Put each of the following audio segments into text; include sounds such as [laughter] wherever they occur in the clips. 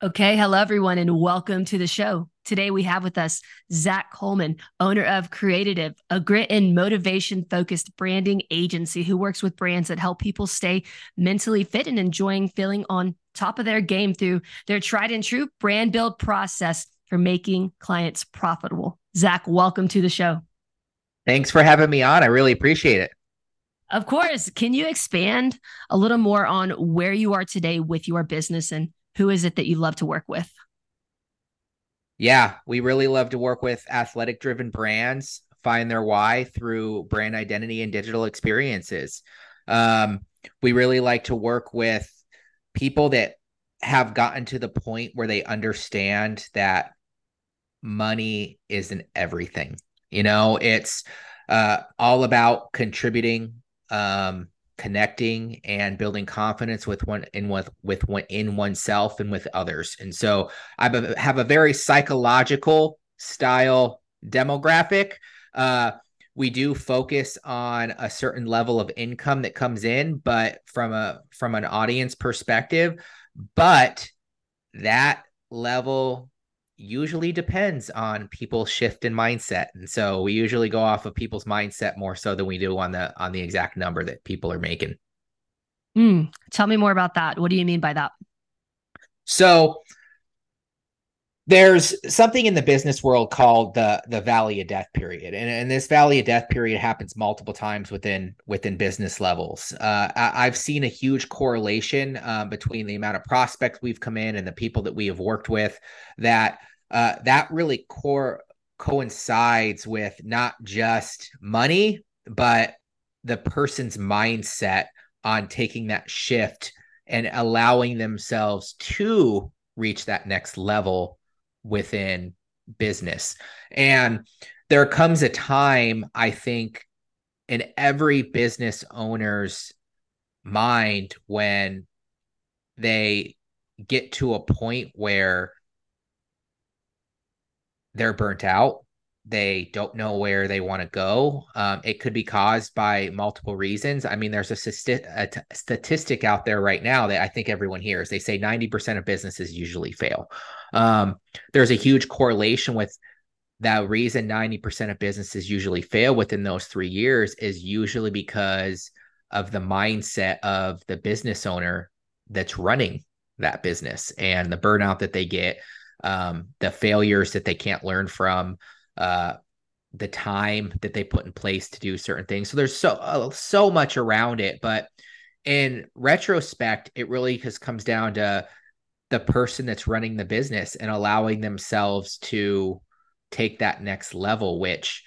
Okay, hello everyone, and welcome to the show. Today we have with us Zach Colman, owner of Creatitive, a grit and motivation focused branding agency who works with brands that help people stay mentally fit and enjoying feeling on top of their game through their tried and true brand build process for making clients profitable. Zach, welcome to the show. Thanks for having me on. I really appreciate it. Of course, can you expand a little more on where you are today with your business and who is it that you love to work with? Yeah, we really love to work with athletic driven brands, find their why through brand identity and digital experiences. Um, we really like to work with people that have gotten to the point where they understand that money isn't everything. You know, it's uh, all about contributing, um, connecting, and building confidence with one in with with one in oneself and with others. And so I have a very psychological style demographic. Uh, we do focus on a certain level of income that comes in, but from a from an audience perspective, but that level usually depends on people's shift in mindset and so we usually go off of people's mindset more so than we do on the on the exact number that people are making Hmm, tell me more about that. What do you mean by that? so there's something in the business world called the the valley of death period. And, and this valley of death period happens multiple times within within business levels. Uh, I, i've seen a huge correlation um, between the amount of prospects we've come in and the people that we have worked with that uh, that really core coincides with not just money but the person's mindset on taking that shift and allowing themselves to reach that next level within business. And there comes a time, I think, in every business owner's mind when they get to a point where they're burnt out. They don't know where they want to go. Um, it could be caused by multiple reasons. I mean, there's a, a t- statistic out there right now that I think everyone hears. They say 90% of businesses usually fail. Um, there's a huge correlation with that reason 90% of businesses usually fail within those three years is usually because of the mindset of the business owner that's running that business and the burnout that they get, um, the failures that they can't learn from, uh, the time that they put in place to do certain things. So there's so uh, so much around it, but in retrospect, it really just comes down to the person that's running the business and allowing themselves to take that next level which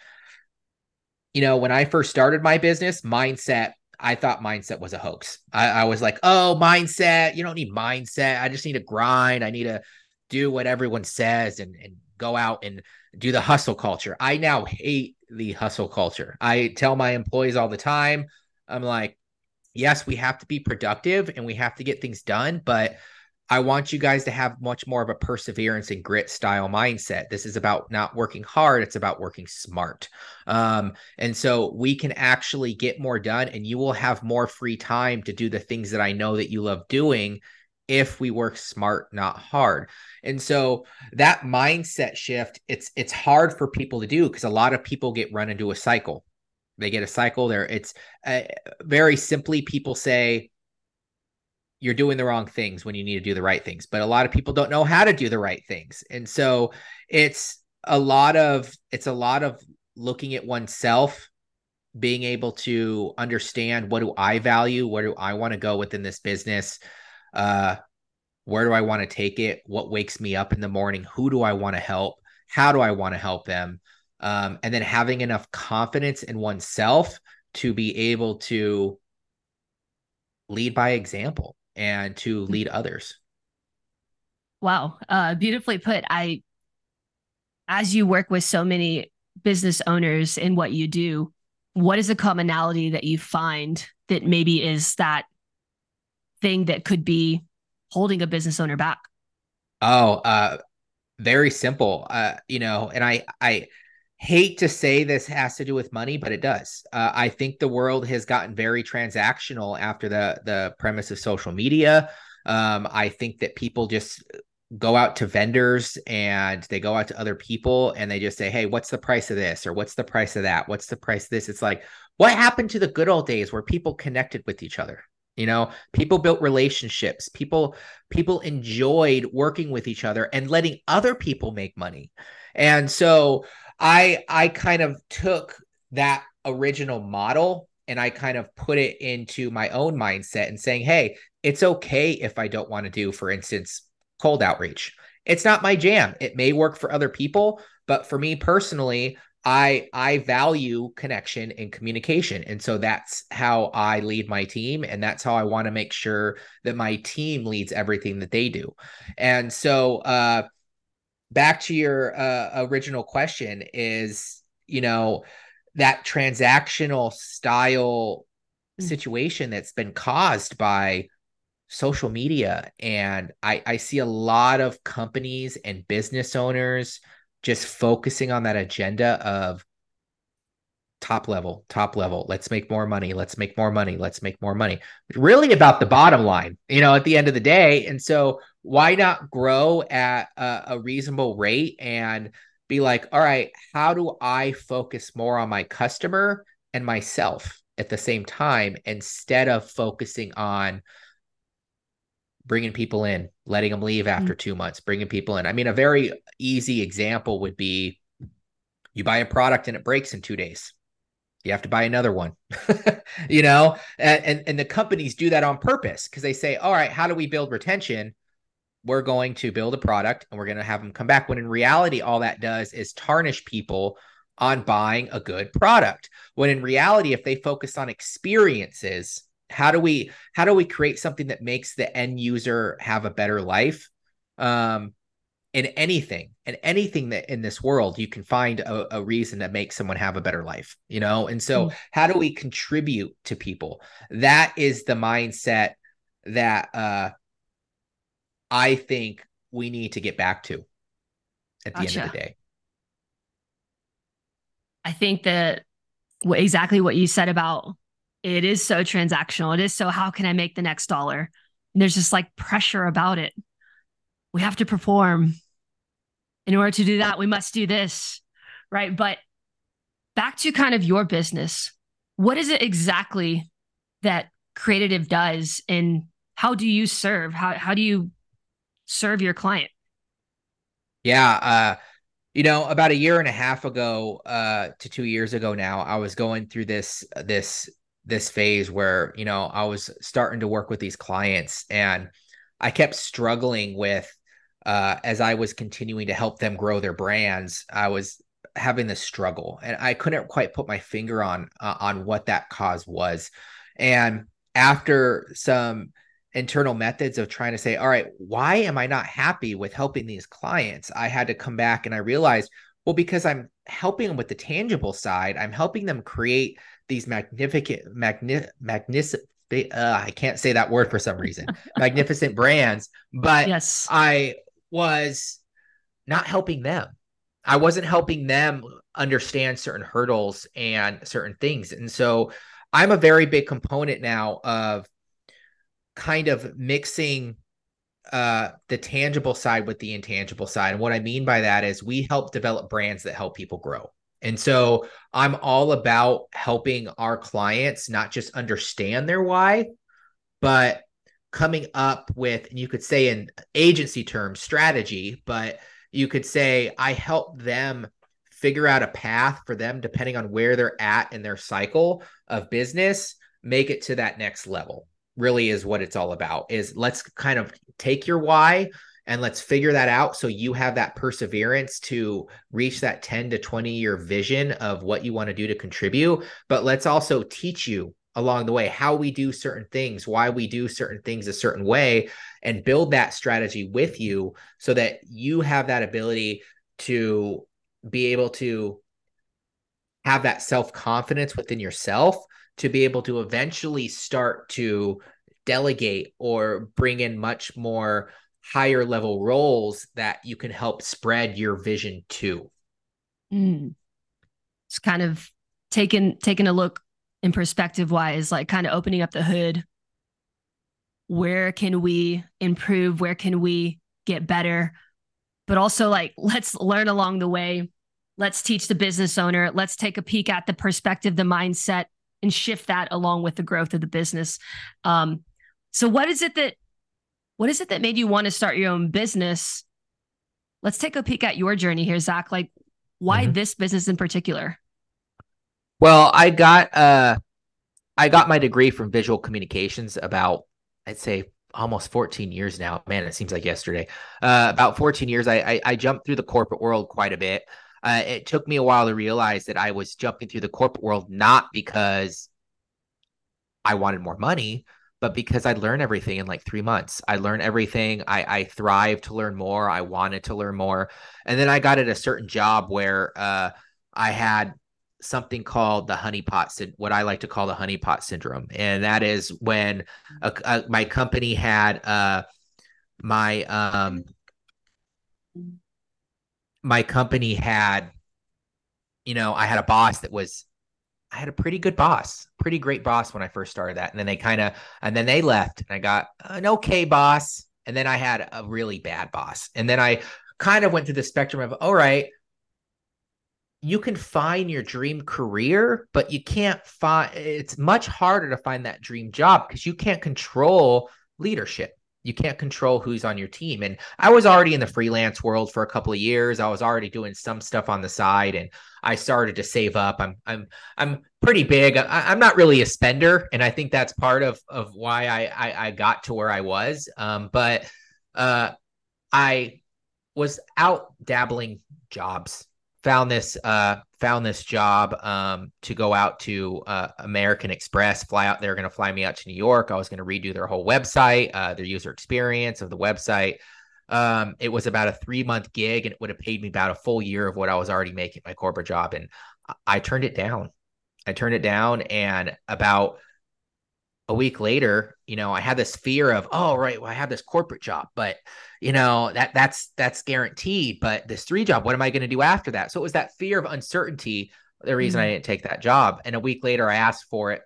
you know when i first started my business mindset i thought mindset was a hoax. I, I, was like oh mindset you don't need mindset. I just need to grind. I need to do what everyone says and, and go out and do the hustle culture. I now hate the hustle culture. I tell my employees all the time i'm like yes we have to be productive and we have to get things done but I want you guys to have much more of a perseverance and grit style mindset. This is about not working hard, it's about working smart. Um, and so we can actually get more done, and you will have more free time to do the things that I know that you love doing if we work smart not hard and so that mindset shift it's it's hard for people to do because a lot of people get run into a cycle they get a cycle there it's uh, very simply people say you're doing the wrong things when you need to do the right things. But a lot of people don't know how to do the right things. And so it's a lot of it's a lot of looking at oneself being able to understand what do I value, where do I want to go within this business, uh, where do I want to take it, what wakes me up in the morning, who do I want to help, how do I want to help them, um, and then having enough confidence in oneself to be able to lead by example and to lead others. Wow, uh, beautifully put. I, as you work with so many business owners in what you do, what is a commonality that you find that maybe is that thing that could be holding a business owner back? Oh, uh, very simple. Uh, you know, and I, I hate to say this has to do with money, but it does. Uh, I think the world has gotten very transactional after the the premise of social media. Um, I think that people just go out to vendors and they go out to other people and they just say, Hey, what's the price of this? Or what's the price of that? What's the price of this? It's like, what happened to the good old days where people connected with each other? You know, people built relationships, people, people enjoyed working with each other and letting other people make money. And so I I kind of took that original model and I kind of put it into my own mindset and saying, hey, it's okay if I don't want to do, for instance, cold outreach. It's not my jam. It may work for other people, but for me personally, I I value connection and communication. And so that's how I lead my team and that's how I want to make sure that my team leads everything that they do. And so uh back to your uh, original question is you know that transactional style mm. situation that's been caused by social media. And I, I see a lot of companies and business owners just focusing on that agenda of top level top level. Let's make more money. Let's make more money. Let's make more money. Really about the bottom line you know at the end of the day. And so why not grow at a, a reasonable rate and be like all right how do i focus more on my customer and myself at the same time instead of focusing on bringing people in, letting them leave after mm-hmm. two months, bringing people in. I mean, a very easy example would be you buy a product and it breaks in two days. You have to buy another one, [laughs] you know, and, and, and the companies do that on purpose because they say, all right, how do we build retention? We're going to build a product and we're going to have them come back. When in reality, all that does is tarnish people on buying a good product. When in reality, if they focus on experiences, how do we how do we create something that makes the end user have a better life um in anything in anything that in this world you can find a, a, reason that makes someone have a better life you know and so mm. how do we contribute to people that is the mindset that uh i think we need to get back to at the gotcha. end of the day i think that exactly what you said about it is so transactional. It is so how can I make the next dollar? And there's just like pressure about it. We have to perform. In order to do that, we must do this. Right. But back to kind of your business, what is it exactly that Creatitive does and how do you serve? How how do you serve your client? Yeah, uh you know about a year and a half ago uh to 2 years ago now I was going through this this this phase where you know I was starting to work with these clients and I kept struggling with uh, as I was continuing to help them grow their brands I was having this struggle and I couldn't quite put my finger on uh, on what that cause was and after some internal methods of trying to say all right why am I not happy with helping these clients I had to come back and I realized well because I'm helping them with the tangible side I'm helping them create these magnificent, magni- magnificent. Uh, I can't say that word for some reason. [laughs] magnificent brands, but yes. I was not helping them. I wasn't helping them understand certain hurdles and certain things. And so I'm a very big component now of kind of mixing uh the tangible side with the intangible side. And what I mean by that is we help develop brands that help people grow. And so I'm all about helping our clients not just understand their why, but coming up with, and you could say in agency terms, strategy, but you could say, I help them figure out a path for them, depending on where they're at in their cycle of business, make it to that next level. Really is what it's all about. Is let's kind of take your why and let's figure that out so you have that perseverance to reach that 10 to 20 year vision of what you want to do to contribute but let's also teach you along the way how we do certain things why we do certain things a certain way and build that strategy with you so that you have that ability to be able to have that self confidence within yourself to be able to eventually start to delegate or bring in much more higher level roles that you can help spread your vision to. Mm. It's kind of taking taking a look in perspective wise, like kind of opening up the hood. Where can we improve? Where can we get better? But also like [laughs] let's learn along the way. Let's teach the business owner. Let's take a peek at the perspective, the mindset, and shift that along with the growth of the business. Um, so what is it that what is it that made you want to start your own business? Let's take a peek at your journey here, Zach. Like, why mm-hmm. this business in particular? Well, I got uh I got my degree from visual communications about I'd say almost 14 years now. Man, it seems like yesterday. Uh, about 14 years. I, I, I jumped through the corporate world quite a bit. Uh, it took me a while to realize that I was jumping through the corporate world not because I wanted more money, but because I learned everything in like three months. I learned everything. I, I thrived to learn more. I wanted to learn more. And then I got at a certain job where uh, I had something called the honeypot, what I like to call the honeypot syndrome. And that is when a, a, my company had uh, my, um, my company had, you know, I had a boss that was I had a pretty good boss, pretty great boss when I first started that. And then they kind of, and then they left and I got an okay boss. And then I had a really bad boss. And then I kind of went through the spectrum of, all right, you can find your dream career, but you can't find, it's much harder to find that dream job because you can't control leadership you can't control who's on your team. And i was already in the freelance world for a couple of years. I was already doing some stuff on the side and i started to save up. I'm i'm i'm pretty big. I, am not really a spender and i think that's part of of why i i, I got to where i was. Um, but uh i was out dabbling jobs found this uh found this job um to go out to uh, American Express fly out they're going to fly me out to New York. I was going to redo their whole website uh their user experience of the website. Um it was about a 3 month gig and it would have paid me about a full year of what I was already making my corporate job and I turned it down. I turned it down and about a week later, you know, I had this fear of, oh, right, well, I have this corporate job, but you know, that that's that's guaranteed. But this three job, what am I going to do after that? So it was that fear of uncertainty, the reason mm-hmm. I didn't take that job. And a week later, I asked for it.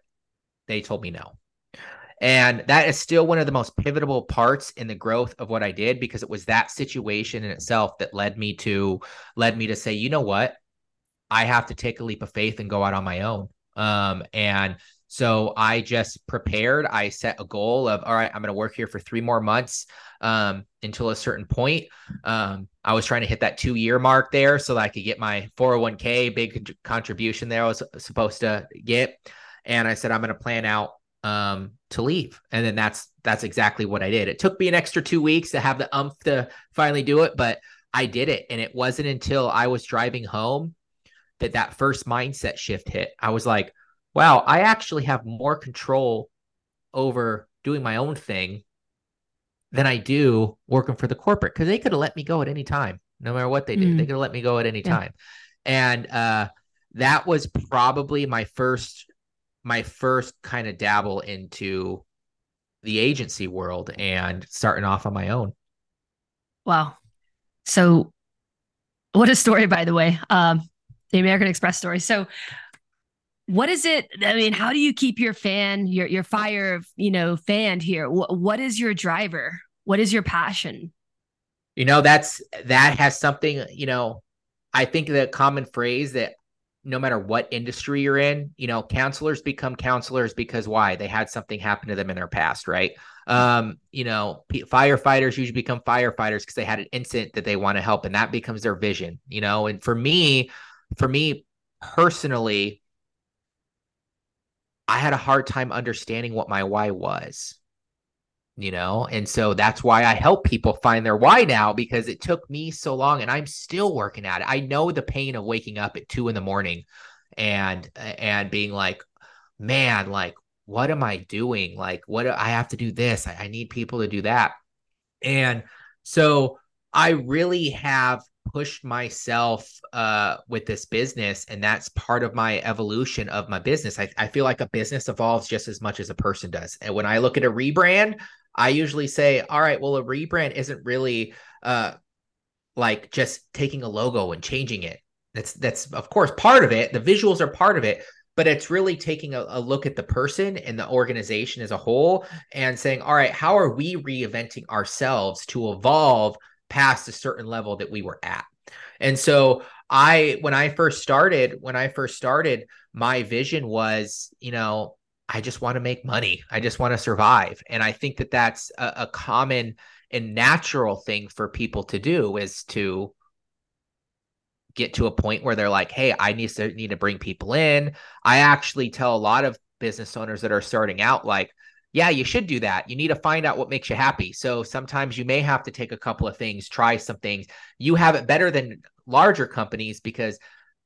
They told me no. And that is still one of the most pivotal parts in the growth of what I did because it was that situation in itself that led me to led me to say, you know what? I have to take a leap of faith and go out on my own. Um, and so I just prepared. I set a goal of, all right, I'm going to work here for three more months um, until a certain point. Um, I was trying to hit that two year mark there so that I could get my 401k big contribution there I was supposed to get. And I said, I'm going to plan out um, to leave. And then that's, that's exactly what I did. It took me an extra two weeks to have the umph to finally do it, but I did it. And it wasn't until I was driving home that that first mindset shift hit. I was like, wow, I actually have more control over doing my own thing than I do working for the corporate because they could have let me go at any time, no matter what they did. Mm. They could have let me go at any yeah. time. And uh, that was probably my first my first kind of dabble into the agency world and starting off on my own. Wow. So what a story, by the way. Um, the American Express story. So what is it i mean how do you keep your fan your your fire you know fanned here what, what is your driver what is your passion you know that's that has something you know i think the common phrase that no matter what industry you're in, you know, counselors become counselors because why? They had something happen to them in their past, right? Um, you know, p- firefighters usually become firefighters because they had an incident that they want to help, and that becomes their vision, you know. And for me, for me personally, I had a hard time understanding what my why was you know? And so that's why i help people find their why now because it took me so long and i'm still working at it. I know the pain of waking up at two in the morning and and being like man like what am i doing? Like what i have to do this. I, I need people to do that. And so i really have pushed myself uh, with this business and that's part of my evolution of my business I, I feel like a business evolves just as much as a person does and when i look at a rebrand I usually say, all right, well, a rebrand isn't really uh like just taking a logo and changing it. That's that's of course part of it. The visuals are part of it, but it's really taking a, a, look at the person and the organization as a whole and saying, all right, how are we reinventing ourselves to evolve past a certain level that we were at? And so I when I first started, when I first started, my vision was, you know, I just want to make money. I just want to survive. And I think that that's a, a common and natural thing for people to do is to get to a point where they're like, "Hey, I need to need to bring people in." I actually tell a lot of business owners that are starting out like, "Yeah, you should do that. You need to find out what makes you happy." So sometimes you may have to take a couple of things, try some things. You have it better than larger companies because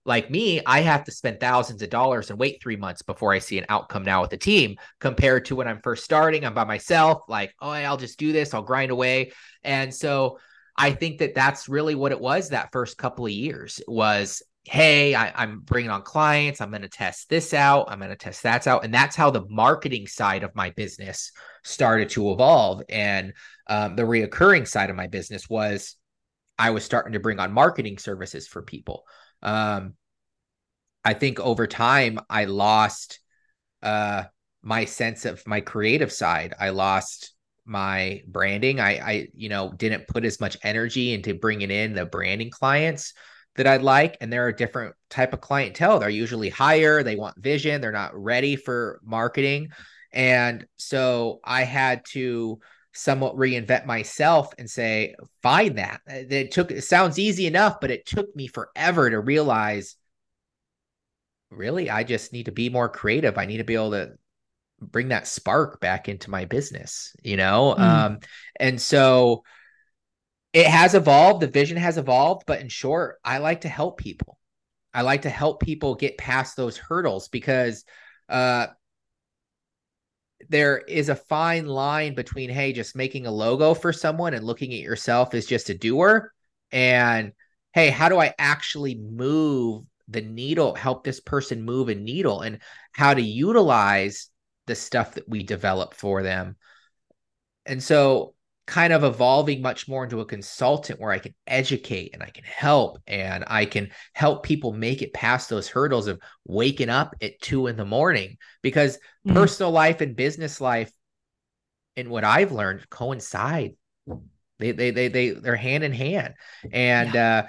like me, I have to spend thousands of dollars and wait three months before I see an outcome now with the team compared to when I'm first starting, I'm by myself, like, oh, I'll just do this, I'll grind away. And so I think that that's really what it was that first couple of years was, hey, I, am bringing on clients, I'm going to test this out, I'm going to test that out. And that's how the marketing side of my business started to evolve. And um, the reoccurring side of my business was I was starting to bring on marketing services for people. Um, I think over time I lost uh, my sense of my creative side. I lost my branding. I, I, you know, didn't put as much energy into bringing in the branding clients that I'd like. And they're a different type of clientele. They're usually higher. They want vision. They're not ready for marketing. And so I had to somewhat reinvent myself and say, find that. It took, it sounds easy enough, but it took me forever to realize really, I just need to be more creative. I need to be able to bring that spark back into my business, you know? Mm. Um, and so it has evolved, the vision has evolved, but in short, I like to help people. I like to help people get past those hurdles because uh there is a fine line between hey just making a logo for someone and looking at yourself as just a doer and hey how do i actually move the needle help this person move a needle and how to utilize the stuff that we develop for them and so kind of evolving much more into a consultant where I can educate and I can help and I can help people make it past those hurdles of waking up at two in the morning because mm-hmm. personal life and business life and what I've learned coincide. They they they they they're hand in hand. And yeah.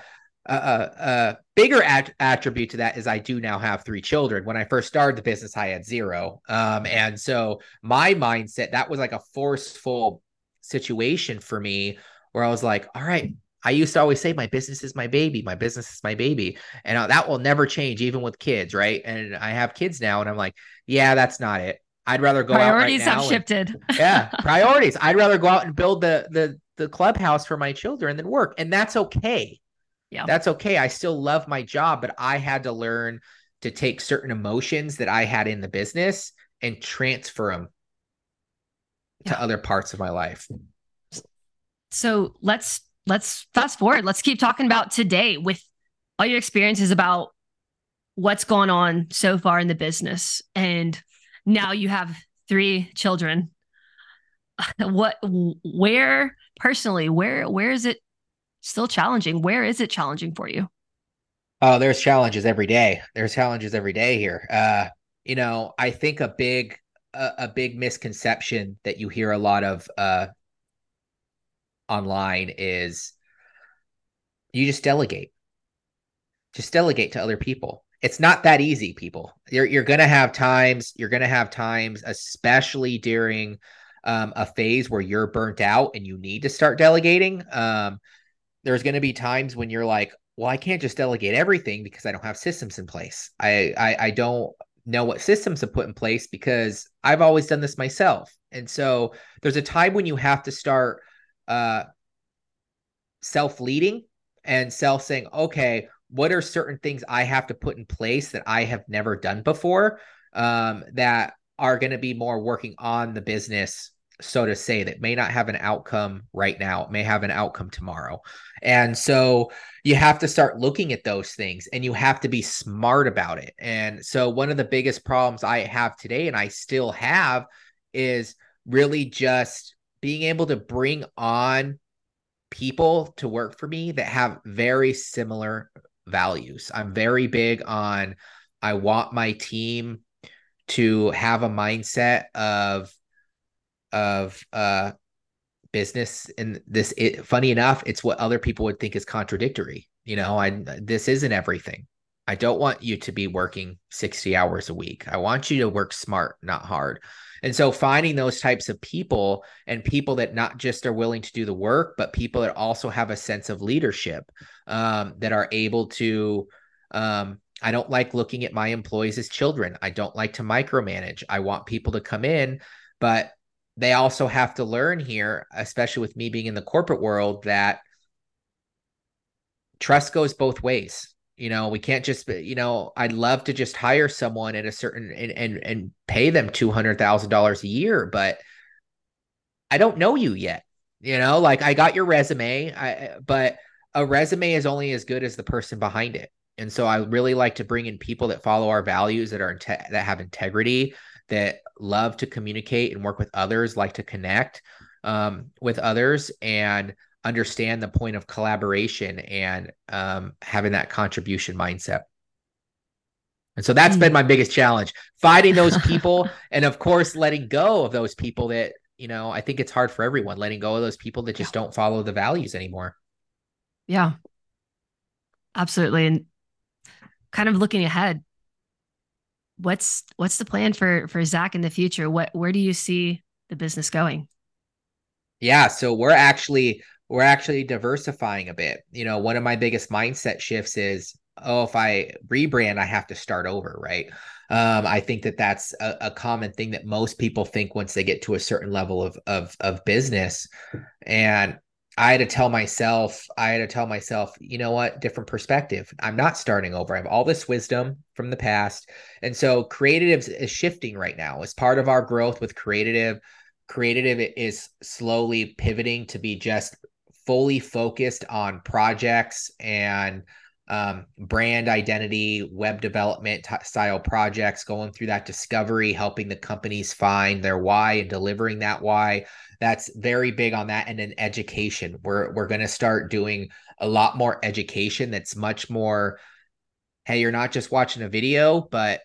uh, a, a bigger at- attribute to that is I do now have three children. When I first started the business, I had zero. Um, and so my mindset that was like a forceful situation for me where I was like, all right, I used to always say my business is my baby, my business is my baby, and uh, that will never change, even with kids, right? And I have kids now, and I'm like, yeah, that's not it. I'd rather go priorities out right have shifted. yeah, [laughs] priorities. I'd rather go out and build the the the clubhouse for my children than work, and that's okay. Yeah, that's okay. I still love my job, but I had to learn to take certain emotions that I had in the business and transfer them yeah. to other parts of my life. So let's let's fast forward. Let's keep talking about today with all your experiences about what's gone on so far in the business. And now you have three children. [laughs] What where personally, where where is it still challenging? Where is it challenging for you? Oh, there's challenges every day. There's challenges every day here. Uh, you know, I think a big a, a big misconception that you hear a lot of uh, online is you just delegate. Just delegate to other people. it's not that easy, people. You're you're gonna have times, you're gonna have times, especially during um, a phase where you're burnt out and you need to start delegating. Um, there's gonna be times when you're like, well, I can't just delegate everything because I don't have systems in place. I I, I don't know what systems to put in place because I've always done this myself. And so there's a time when you have to start uh, self leading and self saying, okay, what are certain things I have to put in place that I have never done before um, that are going to be more working on the business, so to say, that may not have an outcome right now, may have an outcome tomorrow. And so you have to start looking at those things and you have to be smart about it. And so one of the biggest problems I have today, and I still have, is really just being able to bring on people to work for me that have very similar values. I'm very big on I want my team to have a mindset of of uh business and this it, funny enough it's what other people would think is contradictory you know i this isn't everything i don't want you to be working 60 hours a week i want you to work smart not hard and so finding those types of people and people that not just are willing to do the work, but people that also have a sense of leadership um, that are able to. Um, I don't like looking at my employees as children. I don't like to micromanage. I want people to come in, but they also have to learn here, especially with me being in the corporate world, that trust goes both ways. You know, we can't just, you know, I'd love to just hire someone at a certain and and, and pay them two hundred thousand dollars a year, but I don't know you yet. You know, like I got your resume, I but a resume is only as good as the person behind it. And so I really like to bring in people that follow our values, that are that have integrity, that love to communicate and work with others, like to connect um, with others, and understand the point of collaboration and um, having that contribution mindset. And so that's been my biggest challenge finding those people [laughs] and, of course, letting go of those people that, you know, I think it's hard for everyone letting go of those people that just yeah. don't follow the values anymore. Yeah, absolutely. And kind of looking ahead, what's what's the plan for for Zach in the future? What where do you see the business going? Yeah, so we're actually we're actually diversifying a bit. You know, one of my biggest mindset shifts is, oh, if I rebrand, I have to start over, right? Um, I think that that's a, a, common thing that most people think once they get to a certain level of of of business. And I had to tell myself, I had to tell myself, you know what, different perspective. I'm not starting over. I have all this wisdom from the past. And so Creatitive is shifting right now as part of our growth with Creatitive. Creatitive is slowly pivoting to be just fully focused on projects and um, brand identity, web development t- style projects, going through that discovery, helping the companies find their why and delivering that why. That's very big on that. And then education. We're we're going to start doing a lot more education. That's much more. Hey, you're not just watching a video, but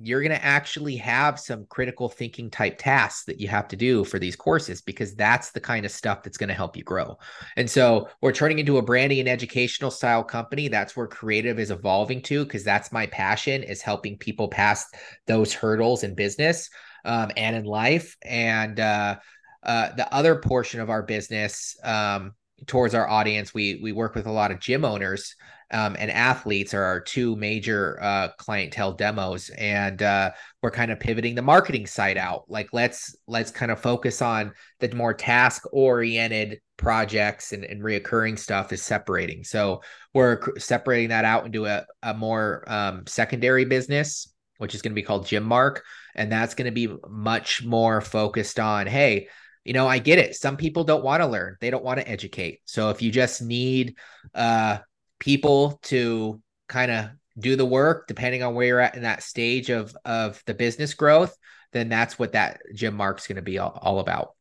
you're going to actually have some critical thinking type tasks that you have to do for these courses because that's the kind of stuff that's going to help you grow. And so we're turning into a branding and educational style company. That's where Creatitive is evolving to because that's my passion is helping people pass those hurdles in business um, and in life. And uh, uh, the other portion of our business um, towards our audience, we we work with a lot of gym owners um, and athletes are our two major uh, clientele demos. And uh, we're kind of pivoting the marketing side out. Like let's let's kind of focus on the more task oriented projects and, and reoccurring stuff is separating. So we're separating that out into a, a more um, secondary business which is going to be called gym mark. And that's going to be much more focused on hey you know i get it. Some people don't want to learn. They don't want to educate. So if you just need uh people to kind of do the work depending on where you're at in that stage of of the business growth then that's what that GymMark's going to be all, all, about.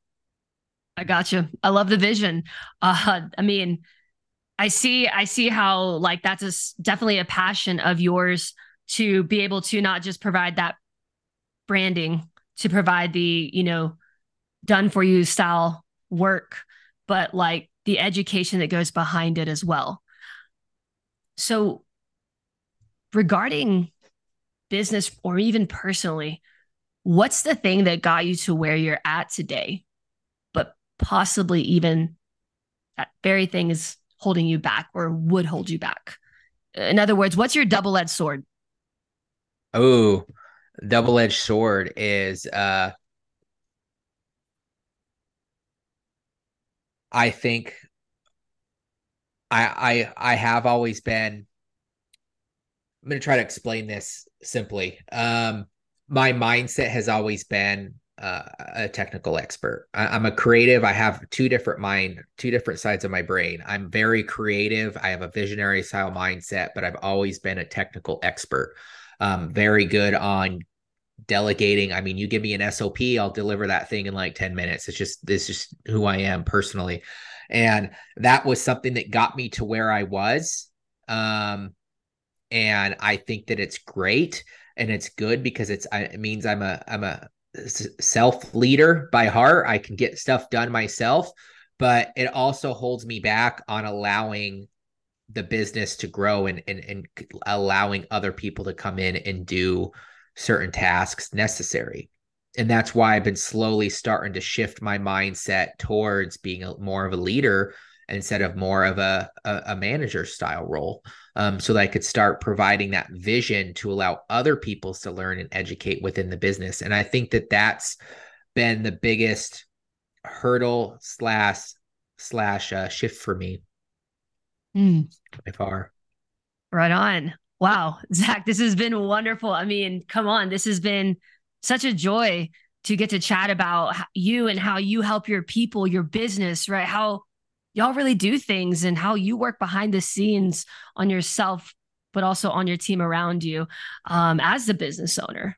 I got you i love the vision. Uh i mean i see i see how like that's a, definitely a passion of yours to be able to not just provide that branding to provide the you know done for you style work but like the education that goes behind it as well so, regarding business or even personally, what's the thing that got you to where you're at today, but possibly even that very thing is holding you back or would hold you back? In other words, what's your double edged sword? Oh, double edged sword is uh I think I I I have always been I'm going to try to explain this simply. Um my mindset has always been uh, a technical expert. I, am a creative. I have two different mind, two different sides of my brain. I'm very creative. I have a visionary style mindset, but I've always been a technical expert. Um, very good on delegating. I mean, you give me an SOP, I'll deliver that thing in like 10 minutes. It's just this is who I am personally. And that was something that got me to where I was. Um, and I think that it's great and it's good because it's it means I'm a I'm a self leader by heart. I can get stuff done myself, but it also holds me back on allowing the business to grow and and, and allowing other people to come in and do certain tasks necessary. And that's why I've been slowly starting to shift my mindset towards being a, more of a leader instead of more of a, a, a manager style role um, so that I could start providing that vision to allow other people to learn and educate within the business. And I think that that's been the biggest hurdle slash slash uh, shift for me mm. by far. Right on. Wow, [laughs] Zach, this has been wonderful. I mean, come on, this has been such a joy to get to chat about you and how you help your people, your business, right? How y'all really do things and how you work behind the scenes on yourself, but also on your team around you um, as the business owner.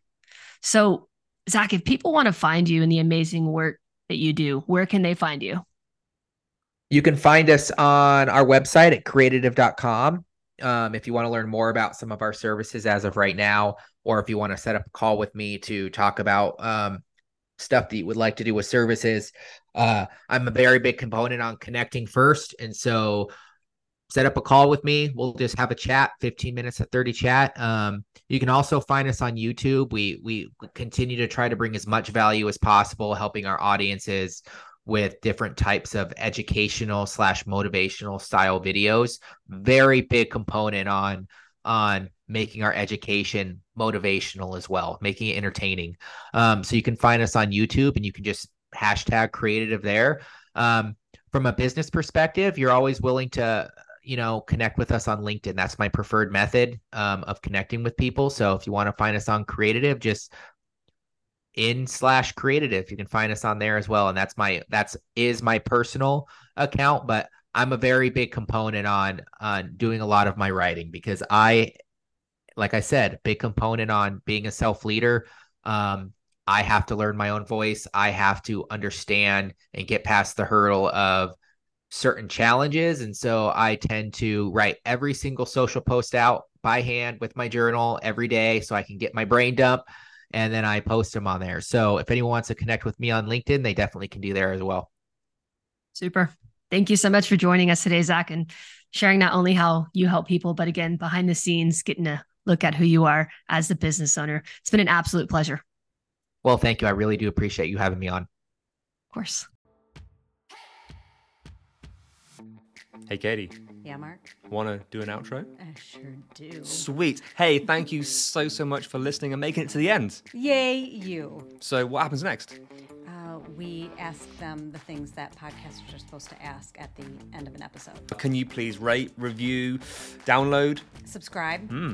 So, Zach, if people want to find you and the amazing work that you do, where can they find you? You can find us on our website at creatitive.com. Um, if you want to learn more about some of our services as of right now, or if you want to set up a call with me to talk about um, stuff that you would like to do with services, uh, I'm a very big component on connecting first. And so set up a call with me. We'll just have a chat, 15 minutes, a 30 chat. Um, you can also find us on YouTube. We we continue to try to bring as much value as possible, helping our audiences with different types of educational slash motivational style videos. Very big component on on making our education motivational as well, making it entertaining. Um, so you can find us on YouTube and you can just hashtag creatitive there. Um, from a business perspective, you're always willing to, you know, connect with us on LinkedIn. That's my preferred method um, of connecting with people. So if you want to find us on Creatitive, just in slash creatitive, you can find us on there as well. And that's my that's is my personal account, but I'm a very big component on on doing a lot of my writing because I like I said, big component on being a self leader. Um, I have to learn my own voice. I have to understand and get past the hurdle of certain challenges. And so I tend to write every single social post out by hand with my journal every day so I can get my brain dump and then I post them on there. So if anyone wants to connect with me on LinkedIn, they definitely can do there as well. Super. Thank you so much for joining us today, Zach, and sharing not only how you help people, but again, behind the scenes, getting to look at who you are as the business owner. It's been an absolute pleasure. Well, thank you. I really do appreciate you having me on. Of course. Hey, Katie. Yeah, Mark. Want to do an outro? I sure do. Sweet. Hey, thank you so, so much for listening and making it to the end. Yay, you. So, what happens next? Uh, we ask them the things that podcasters are supposed to ask at the end of an episode. Can you please rate, review, download? Subscribe. Hmm.